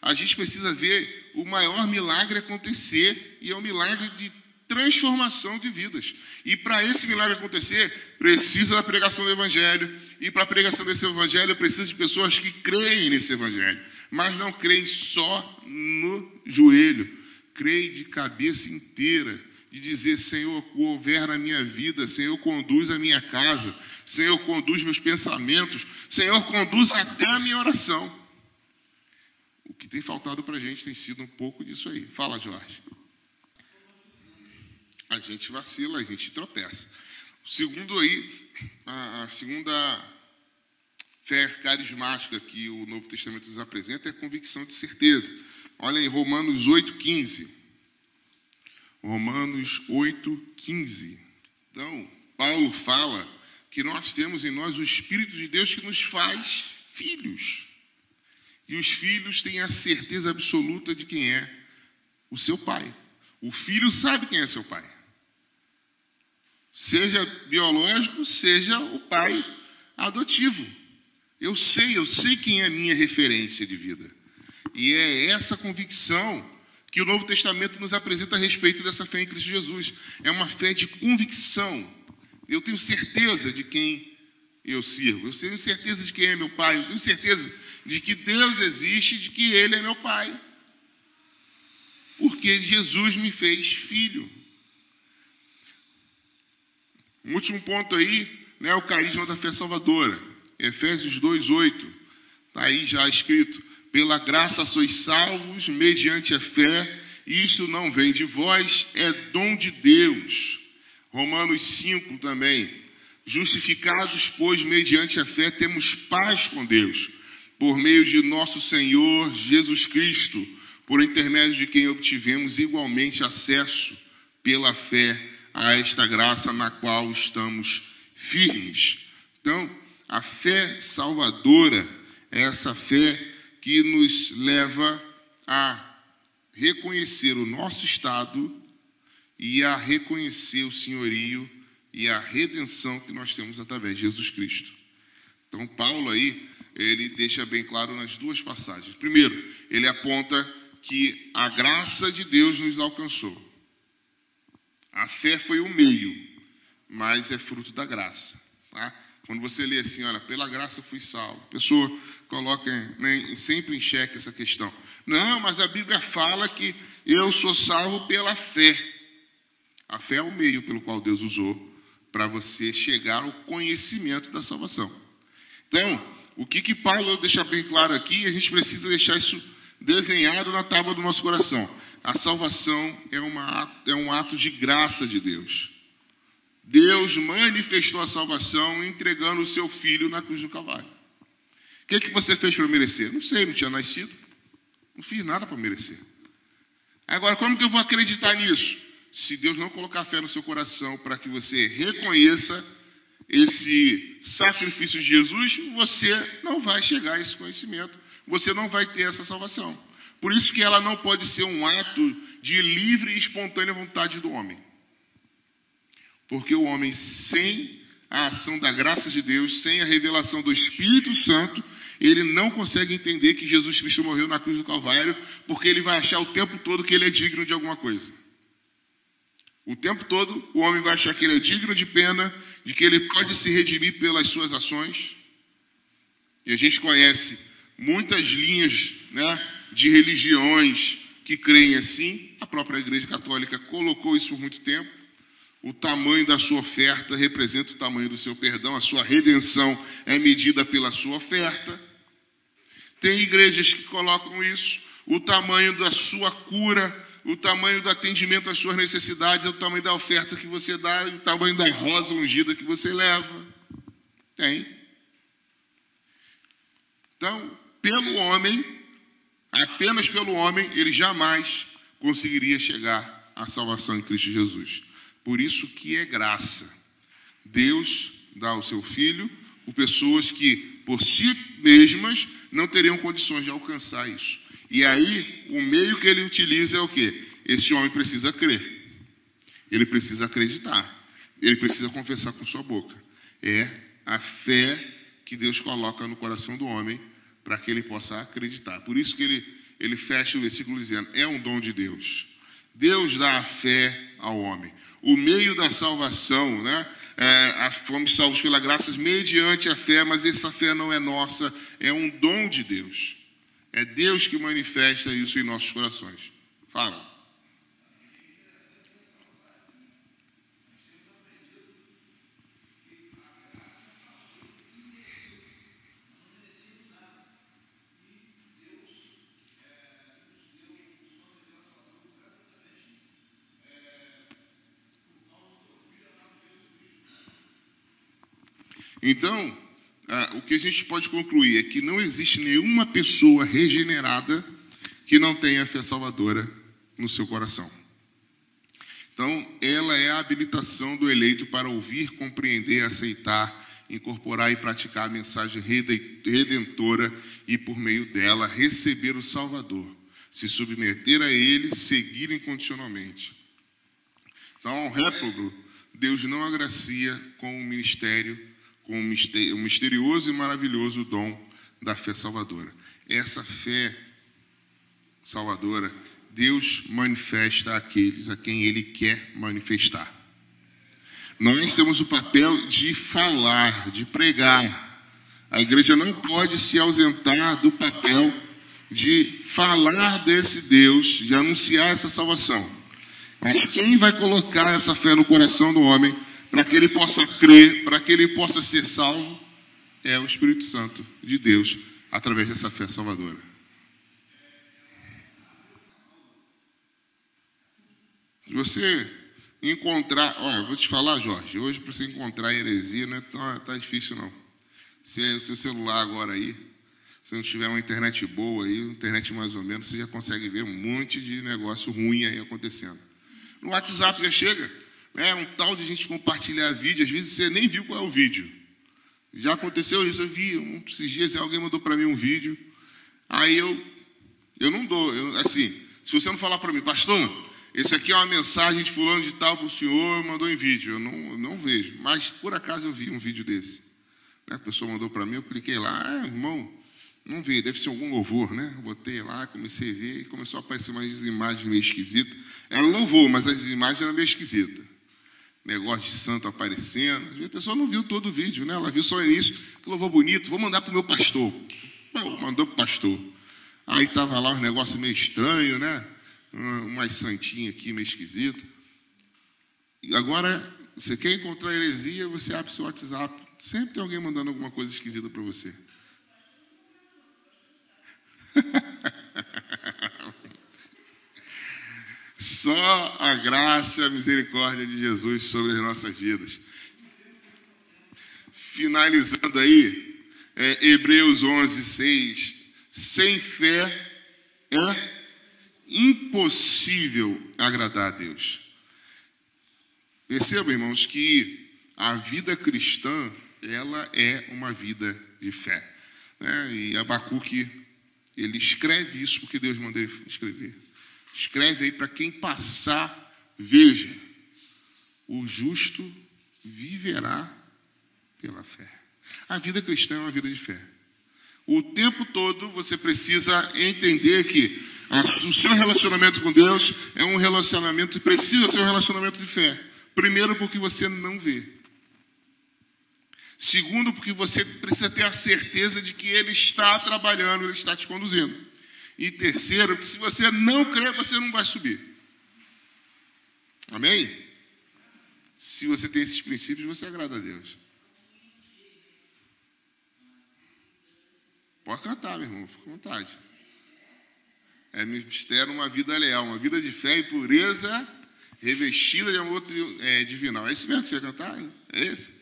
A gente precisa ver o maior milagre acontecer, e é um milagre de transformação de vidas. E para esse milagre acontecer, precisa da pregação do Evangelho, E para a pregação desse evangelho, eu preciso de pessoas que creem nesse evangelho, mas não creem só no joelho, creem de cabeça inteira, de dizer: Senhor, governa a minha vida, Senhor, conduz a minha casa, Senhor, conduz meus pensamentos, Senhor, conduz até a minha oração. Que tem faltado para a gente tem sido um pouco disso aí. Fala, Jorge. A gente vacila, a gente tropeça. Segundo aí, a, a segunda fé carismática que o Novo Testamento nos apresenta é a convicção de certeza. Olha em Romanos 8,15. Romanos 8,15. Então, Paulo fala que nós temos em nós o Espírito de Deus que nos faz filhos. E os filhos têm a certeza absoluta de quem é o seu pai. O filho sabe quem é seu pai. Seja biológico, seja o pai adotivo. Eu sei, eu sei quem é a minha referência de vida. E é essa convicção que o Novo Testamento nos apresenta a respeito dessa fé em Cristo Jesus. É uma fé de convicção. Eu tenho certeza de quem eu sirvo. Eu tenho certeza de quem é meu pai. Eu tenho certeza de que Deus existe, de que Ele é meu pai. Porque Jesus me fez filho. Um último ponto aí, né, o carisma da fé salvadora. Efésios 2:8. Está aí já escrito: "Pela graça sois salvos mediante a fé, isso não vem de vós, é dom de Deus." Romanos 5 também. Justificados, pois, mediante a fé, temos paz com Deus, por meio de nosso Senhor Jesus Cristo, por intermédio de quem obtivemos igualmente acesso pela fé a esta graça na qual estamos firmes. Então, a fé salvadora é essa fé que nos leva a reconhecer o nosso estado e a reconhecer o senhorio e a redenção que nós temos através de Jesus Cristo. Então, Paulo aí, ele deixa bem claro nas duas passagens. Primeiro, ele aponta que a graça de Deus nos alcançou. A fé foi o meio, mas é fruto da graça. Tá? Quando você lê assim, olha, pela graça fui salvo. A pessoa coloca né, sempre em xeque essa questão. Não, mas a Bíblia fala que eu sou salvo pela fé. A fé é o meio pelo qual Deus usou para você chegar ao conhecimento da salvação. Então, o que, que Paulo deixa bem claro aqui, a gente precisa deixar isso desenhado na tábua do nosso coração. A salvação é, uma, é um ato de graça de Deus. Deus manifestou a salvação entregando o seu filho na cruz do Calvário. O que, que você fez para merecer? Não sei, não tinha nascido. Não fiz nada para merecer. Agora, como que eu vou acreditar nisso? Se Deus não colocar fé no seu coração para que você reconheça esse sacrifício de Jesus, você não vai chegar a esse conhecimento. Você não vai ter essa salvação. Por isso que ela não pode ser um ato de livre e espontânea vontade do homem. Porque o homem, sem a ação da graça de Deus, sem a revelação do Espírito Santo, ele não consegue entender que Jesus Cristo morreu na cruz do Calvário, porque ele vai achar o tempo todo que ele é digno de alguma coisa. O tempo todo o homem vai achar que ele é digno de pena, de que ele pode se redimir pelas suas ações. E a gente conhece muitas linhas né, de religiões que creem assim. A própria Igreja Católica colocou isso por muito tempo. O tamanho da sua oferta representa o tamanho do seu perdão, a sua redenção é medida pela sua oferta. Tem igrejas que colocam isso, o tamanho da sua cura, o tamanho do atendimento às suas necessidades, é o tamanho da oferta que você dá, o tamanho da rosa ungida que você leva. Tem. Então, pelo homem, Apenas pelo homem ele jamais conseguiria chegar à salvação em Cristo Jesus. Por isso que é graça. Deus dá o seu filho por pessoas que por si mesmas não teriam condições de alcançar isso. E aí, o meio que ele utiliza é o que? Esse homem precisa crer. Ele precisa acreditar. Ele precisa confessar com sua boca. É a fé que Deus coloca no coração do homem para que ele possa acreditar. Por isso que ele, ele fecha o versículo dizendo: é um dom de Deus. Deus dá a fé ao homem. O meio da salvação, né? É, fomos salvos pela graça mediante a fé, mas essa fé não é nossa, é um dom de Deus. É Deus que manifesta isso em nossos corações. Fala. Então, ah, o que a gente pode concluir é que não existe nenhuma pessoa regenerada que não tenha fé salvadora no seu coração. Então, ela é a habilitação do eleito para ouvir, compreender, aceitar, incorporar e praticar a mensagem redentora e, por meio dela, receber o Salvador, se submeter a ele, seguir incondicionalmente. Então, ao réprobo, Deus não agracia com o ministério com o misterioso e maravilhoso dom da fé salvadora. Essa fé salvadora, Deus manifesta àqueles a quem Ele quer manifestar. Nós temos o papel de falar, de pregar. A igreja não pode se ausentar do papel de falar desse Deus, de anunciar essa salvação. Mas quem vai colocar essa fé no coração do homem para que ele possa crer, para que ele possa ser salvo, é o Espírito Santo de Deus, através dessa fé salvadora. Se você encontrar, olha, vou te falar, Jorge, hoje para você encontrar heresia não é tão tá difícil não. Se o seu celular agora aí, se não tiver uma internet boa aí, internet mais ou menos, você já consegue ver um monte de negócio ruim aí acontecendo. No WhatsApp já chega. É um tal de gente compartilhar vídeo, às vezes você nem viu qual é o vídeo. Já aconteceu isso, eu vi um, esses dias alguém mandou para mim um vídeo, aí eu, eu não dou, eu, assim, se você não falar para mim, pastor, esse aqui é uma mensagem de fulano de tal para o senhor, mandou em vídeo, eu não, eu não vejo, mas por acaso eu vi um vídeo desse. Né? A pessoa mandou para mim, eu cliquei lá, ah, irmão, não vi, deve ser algum louvor, né? botei lá, comecei a ver e começou a aparecer umas imagens meio esquisitas. Era louvor, mas as imagens eram meio esquisitas negócio de santo aparecendo. A pessoa não viu todo o vídeo, né? Ela viu só o início, que louvor bonito, vou mandar para o meu pastor. mandou para o pastor. Aí estava lá um negócio meio estranho, né? Umas santinhas aqui meio esquisito. E agora, você quer encontrar heresia, você abre seu WhatsApp. Sempre tem alguém mandando alguma coisa esquisita para você. Só a graça e a misericórdia de Jesus sobre as nossas vidas. Finalizando aí, é, Hebreus 11, 6. Sem fé é impossível agradar a Deus. Percebam, irmãos, que a vida cristã, ela é uma vida de fé. Né? E Abacuque, ele escreve isso porque Deus mandou ele escrever. Escreve aí para quem passar, veja: o justo viverá pela fé. A vida cristã é uma vida de fé. O tempo todo você precisa entender que o seu relacionamento com Deus é um relacionamento, precisa ser um relacionamento de fé. Primeiro, porque você não vê. Segundo, porque você precisa ter a certeza de que Ele está trabalhando, Ele está te conduzindo. E terceiro, que se você não crer, você não vai subir. Amém? Se você tem esses princípios, você agrada a Deus. Pode cantar, meu irmão, fica à vontade. É mistério uma vida leal, uma vida de fé e pureza revestida de amor é, divinal. É isso mesmo que você vai cantar? É esse?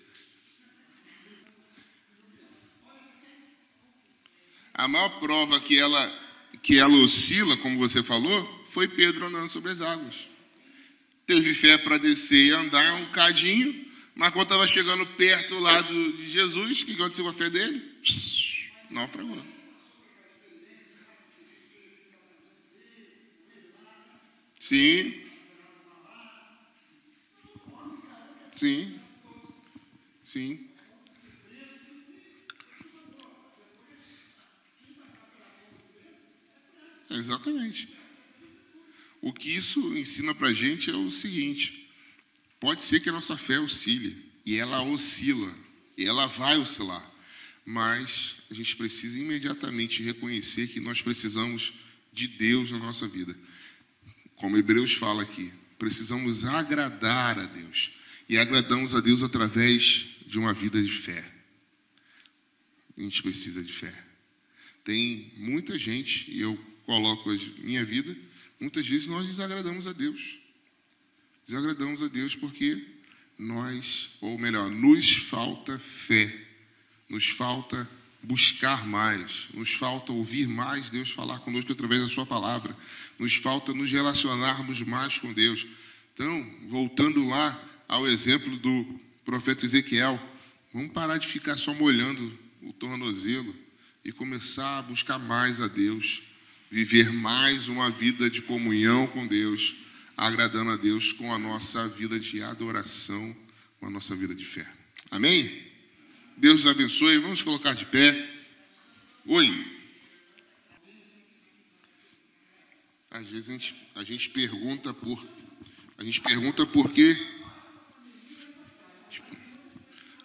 A maior prova que ela que ela oscila, como você falou, foi Pedro andando sobre as águas. Teve fé para descer e andar um cadinho, mas quando estava chegando perto lá do, de Jesus, o que aconteceu com a fé dele? Naufragou. Sim. Sim. Sim. Exatamente. o que isso ensina para a gente é o seguinte: pode ser que a nossa fé oscile, e ela oscila, e ela vai oscilar, mas a gente precisa imediatamente reconhecer que nós precisamos de Deus na nossa vida. Como Hebreus fala aqui, precisamos agradar a Deus. E agradamos a Deus através de uma vida de fé. A gente precisa de fé. Tem muita gente, e eu coloco minha vida, muitas vezes nós desagradamos a Deus. Desagradamos a Deus porque nós, ou melhor, nos falta fé, nos falta buscar mais, nos falta ouvir mais Deus falar conosco através da Sua palavra, nos falta nos relacionarmos mais com Deus. Então, voltando lá ao exemplo do profeta Ezequiel, vamos parar de ficar só molhando o tornozelo e começar a buscar mais a Deus, viver mais uma vida de comunhão com Deus, agradando a Deus com a nossa vida de adoração, com a nossa vida de fé. Amém? Deus os abençoe. Vamos colocar de pé. Oi. Às vezes a gente, a gente pergunta por a gente pergunta por quê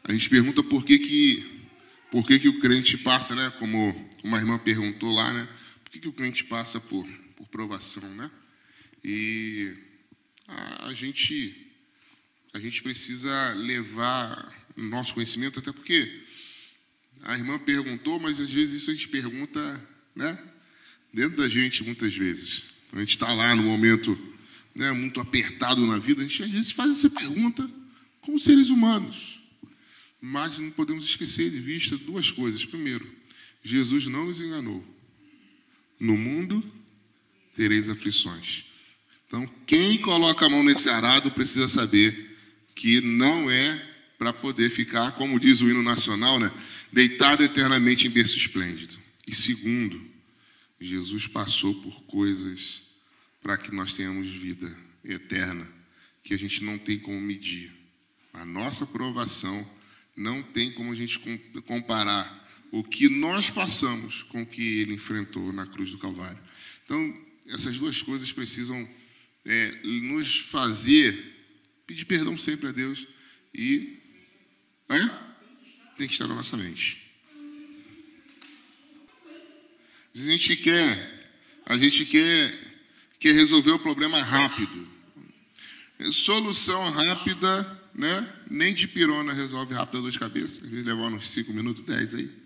a gente pergunta por que que por que, que o crente passa, né? Como uma irmã perguntou lá, né? Que, que o crente passa por, por provação, né? E a, a gente a gente precisa levar nosso conhecimento, até porque a irmã perguntou, mas às vezes isso a gente pergunta, né? Dentro da gente, muitas vezes. A gente está lá no momento né, muito apertado na vida, a gente às vezes faz essa pergunta como seres humanos. Mas não podemos esquecer de vista duas coisas. Primeiro, Jesus não nos enganou. No mundo tereis aflições. Então, quem coloca a mão nesse arado precisa saber que não é para poder ficar, como diz o hino nacional, né, deitado eternamente em berço esplêndido. E segundo, Jesus passou por coisas para que nós tenhamos vida eterna, que a gente não tem como medir. A nossa provação não tem como a gente comparar o que nós passamos com o que ele enfrentou na cruz do Calvário. Então, essas duas coisas precisam é, nos fazer pedir perdão sempre a Deus e é? Tem que estar na nossa mente. A gente quer, a gente quer, quer resolver o problema rápido. Solução rápida, né? Nem de pirona resolve rápido a dor de cabeça. Às vezes leva uns 5 minutos, 10 aí.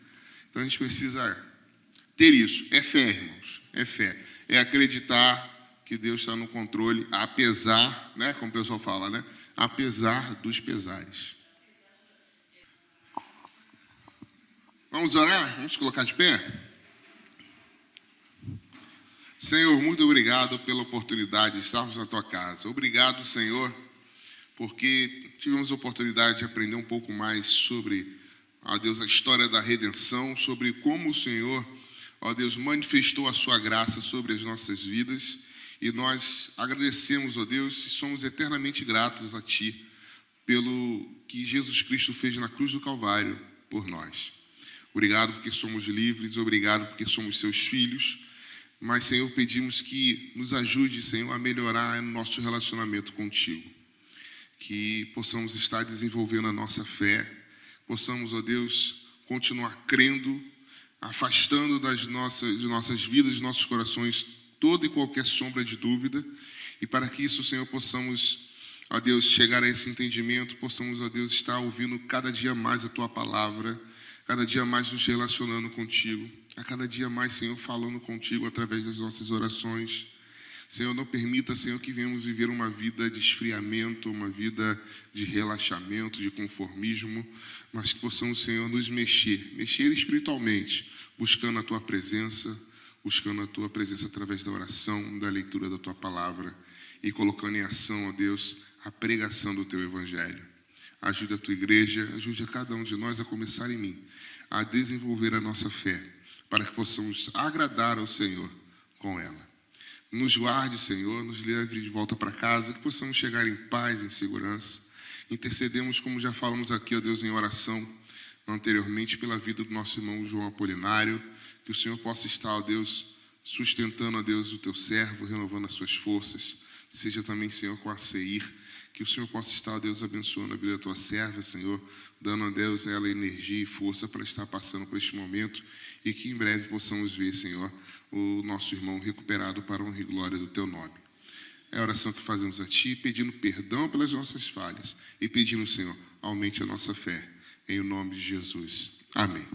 Então a gente precisa ter isso. É fé, irmãos. É fé. É acreditar que Deus está no controle, apesar, né? Como o pessoal fala, né? Apesar dos pesares. Vamos orar? Vamos colocar de pé? Senhor, muito obrigado pela oportunidade de estarmos na tua casa. Obrigado, Senhor, porque tivemos a oportunidade de aprender um pouco mais sobre, ó Deus, a história da redenção, sobre como o Senhor, ó Deus, manifestou a sua graça sobre as nossas vidas. E nós agradecemos, ó Deus, e somos eternamente gratos a Ti pelo que Jesus Cristo fez na cruz do Calvário por nós. Obrigado porque somos livres, obrigado porque somos seus filhos. Mas, Senhor, pedimos que nos ajude, Senhor, a melhorar nosso relacionamento contigo. Que possamos estar desenvolvendo a nossa fé, possamos, ó Deus, continuar crendo, afastando das nossas, de nossas vidas, de nossos corações, toda e qualquer sombra de dúvida. E para que isso, Senhor, possamos, ó Deus, chegar a esse entendimento, possamos, ó Deus, estar ouvindo cada dia mais a Tua palavra cada dia mais nos relacionando contigo, a cada dia mais, Senhor, falando contigo através das nossas orações. Senhor, não permita, Senhor, que venhamos viver uma vida de esfriamento, uma vida de relaxamento, de conformismo, mas que possamos, Senhor, nos mexer, mexer espiritualmente, buscando a Tua presença, buscando a Tua presença através da oração, da leitura da Tua palavra e colocando em ação, ó Deus, a pregação do Teu Evangelho. Ajude a tua igreja, ajude a cada um de nós a começar em mim, a desenvolver a nossa fé, para que possamos agradar ao Senhor com ela. Nos guarde, Senhor, nos leve de volta para casa, que possamos chegar em paz, em segurança. Intercedemos, como já falamos aqui, ó Deus, em oração anteriormente, pela vida do nosso irmão João Apolinário, que o Senhor possa estar, ó Deus, sustentando, ó Deus, o teu servo, renovando as suas forças. Seja também, Senhor, com a Seir, que o Senhor possa estar, ó Deus, abençoando a vida da tua serva, Senhor, dando a Deus ela energia e força para estar passando por este momento e que em breve possamos ver, Senhor, o nosso irmão recuperado para a honra e glória do teu nome. É a oração que fazemos a Ti, pedindo perdão pelas nossas falhas e pedindo, Senhor, aumente a nossa fé. Em o nome de Jesus. Amém.